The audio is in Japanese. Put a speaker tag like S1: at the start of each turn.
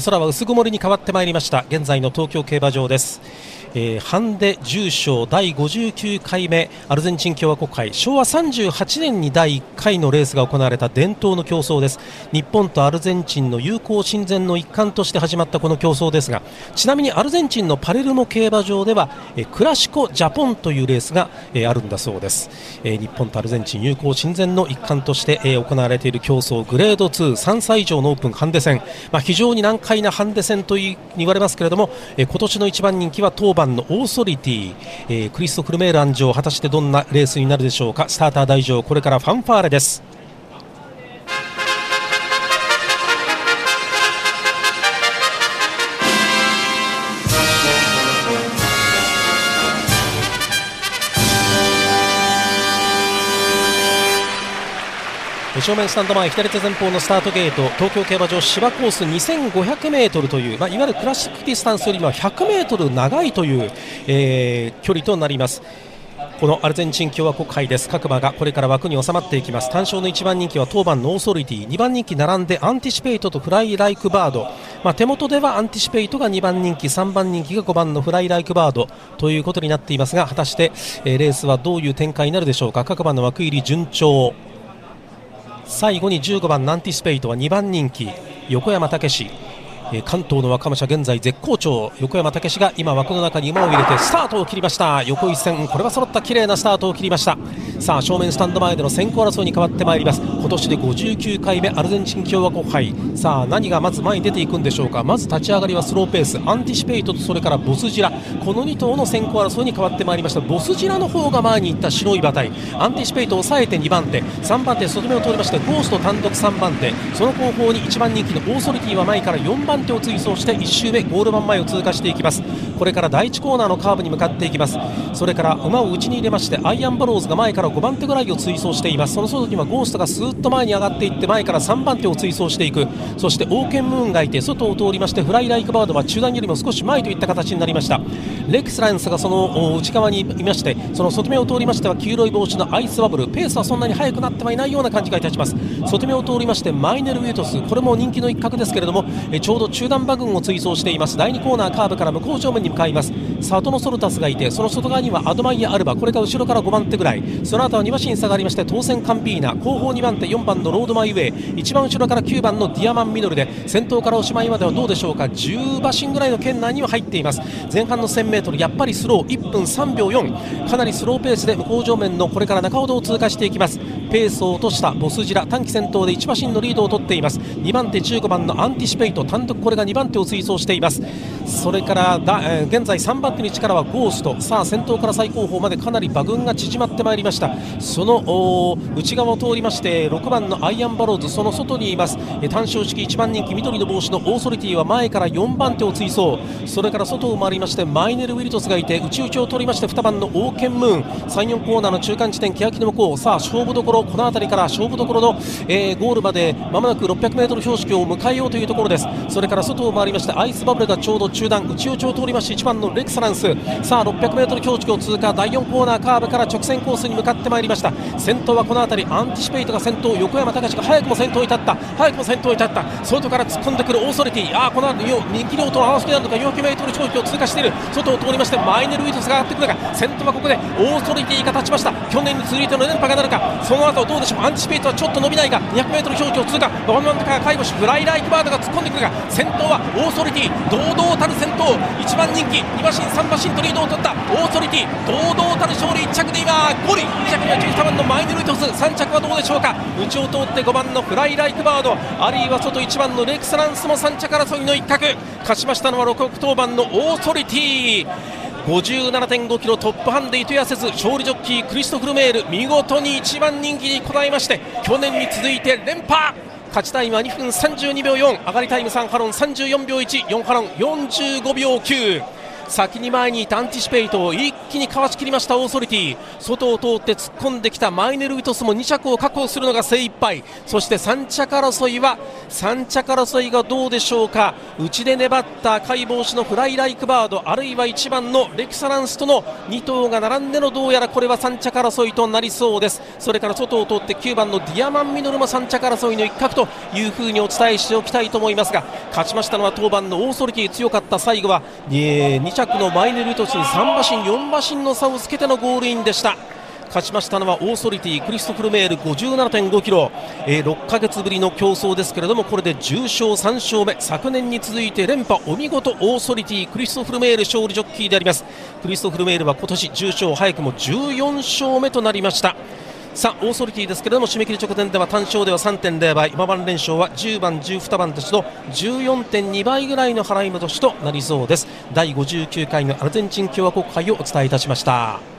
S1: 空は薄曇りに変わってまいりました。現在の東京競馬場です。えー、ハンデ重賞第59回目。アルゼンチン共和国杯。昭和38年に第1回のレースが行われた。伝統の競争です。日本とアルゼンチンの友好親善の一環として始まったこの競争ですが。ちなみにアルゼンチンのパレルモ競馬場では、えー、クラシコジャポンというレースが、えー、あるんだそうです、えー、日本とアルゼンチン友好親善の一環として、えー、行われている競争。グレード23歳以上のオープンハンデ戦、まあ、非常に難快なハンデ戦と言われますけれども、えー、今年の一番人気は当番のオーソリティ、えー、クリストフルメール安城果たしてどんなレースになるでしょうか。スターター大城これからファンファーレです。正面スタンド前左手前方のスタートゲート東京競馬場芝コース 2500m という、まあ、いわゆるクラシックディスタンスよりも 100m 長いという、えー、距離となります。このアルゼンチン共和国杯です。各馬がこれから枠に収まっていきます。単勝の1番人気は10番のオーソリティ2番人気並んでアンティシペイトとフライライクバード、まあ、手元ではアンティシペイトが2番人気3番人気が5番のフライライクバードということになっていますが果たして、えー、レースはどういう展開になるでしょうか。各馬の枠入り順調。最後に15番アンティシペイトは2番人気横山武史。関東の若武者現在絶好調横山武史が今枠の中に馬を入れてスタートを切りました。横一線これは揃った綺麗なスタートを切りました。さあ正面スタンド前での先行争いに変わってまいります。今年で59回目アルゼンチン共和国杯。さあ何がまず前に出ていくんでしょうか。まず立ち上がりはスローペースアンティシペイトとそれからボスジラ。この2頭の先行争いに変わってまいりました。ボスジラの方が前に行った白い馬体。アンティシペイトを抑えて2番手。3番手外目を通りましてゴースト単独3番手。その後方に1番人気のオーソリティは前から4番手を追走して1周目ゴール板前を通過していきます。これから第1コーナーのカーブに向かっていきます。それから馬を内に入れましてアイアンバローズが前から5番手ぐらいを追走しています。その外にはゴーストがスーッと前に上がっていって前から3番手を追走していく。そしてオーケンムーンがいて外を通りましてフライライクバードは中団よりも少し前といった形になりました。レクスランスがその内側にいましてその外目を通りましては黄色い帽子のアイスバブル。ペースはそんなに速くなってはいないような感じがいたします。外目を通りましてマイネルウェイトス。これも人気の一角ですけれどもえちょうど中段馬群を追走しています。第2コーナーカーブから向こう正面に向かいます。里のソルタスがいてその外側にはアドマイヤ・アルバ。これが後ろから5番手ぐらい。その後は2馬身差がありまして当選カンピーナ後方2番手4番のロードマイウェイ一番後ろから9番のディアマンミドルで先頭からおしまいまではどうでしょうか。10馬身ぐらいの圏内には入っています。前半の 1000m やっぱりスロー1分3秒4かなりスローペースで向こう正面のこれから中ほどを通過していきます。ペースを落としたボスジラ単騎先頭で1馬身のリードを取っています。2番手15番のアンティシペイト単独これが2番手を追走しています。それからだ、えー、現在3番手に力はゴースト。さあ先頭から最後方までかなり馬群が縮まってまいりました。その内側を通りまして6番のアイアンバローズその外にいます、え単勝式1番人気緑の帽子のオーソリティは前から4番手を追走。それから外を回りましてマイネル・ウィルトスがいて内々を通りまして2番のオーケンムーン。34コーナーの中間地点欅の向こう。さあ勝負どころこの辺りから勝負どころの、えー、ゴールまでまもなく 600m 標識を迎えようというところです。それから外を回りましてアイスバブルがちょうど中段内内を通りまして1番のレクサランス。さあ 600m 標識を通過。第4コーナーカーブから直線コースに向かってまいりました。先頭はこの辺りアンティシペイトが先頭横山隆が早くも先頭に立った。早くも先頭に立った。外から突っ込んでくるオーソリティ。ああこの後人気量と合わせてなるのか 400m 標識を通過している。外を通りましてマイネルウィトスが上がってくるが先頭はここでオーソリティが立ちました。去年に続いての連覇がなるか。その後どうでしょう？アンティシペイトはちょっと伸びないが 200m 標識を通過。ワンマンとか介護しフライライクバードが突っ込んでくるが先頭はオーソリティ。堂々たる先頭。1番人気。2馬身3馬身とリードを取った。オーソリティ。堂々たる勝利。1着で今5里2着には13番のマイネルイトス。3着はどうでしょうか？内を通って5番のフライライクバード。あるいは外1番のレクサランスも3着争いの一角。勝ちましたのは6億当番のオーソリティ。57.5キロトップハンデ糸谷せず勝利ジョッキークリストフルメール見事に1番人気に応えまして去年に続いて連覇。勝ちタイムは2分32秒4上がりタイム3ハロン34秒14ハロン45秒9先に前にいたアンティシペイトを一気にかわしきりましたオーソリティ外を通って突っ込んできたマイネル・ウィトスも2着を確保するのが精一杯。そして3着争いは3着争いがどうでしょうか。内で粘った赤い帽子のフライライクバードあるいは1番のレクサランスとの2頭が並んでのどうやらこれは3着争いとなりそうです。それから外を通って9番のディアマンミノルも3着争いの一角というふうにお伝えしておきたいと思いますが勝ちましたのは10番のオーソリティ強かった最後は、えー、2着のマイネルトチに3馬身4馬身の差をつけてのゴールインでした。勝ちましたのはオーソリティクリストフルメール57.5キロ、えー、6ヶ月ぶりの競走ですけれどもこれで重賞3勝目。昨年に続いて連覇お見事オーソリティクリストフルメール勝利ジョッキーであります。クリストフルメールは今年重賞早くも14勝目となりました。さあオーソリティですけれども締め切り直前では単勝では3.0倍今番連勝は10番、12番としと14.2倍ぐらいの払い戻しとなりそうです第59回のアルゼンチン共和国杯をお伝えいたしました。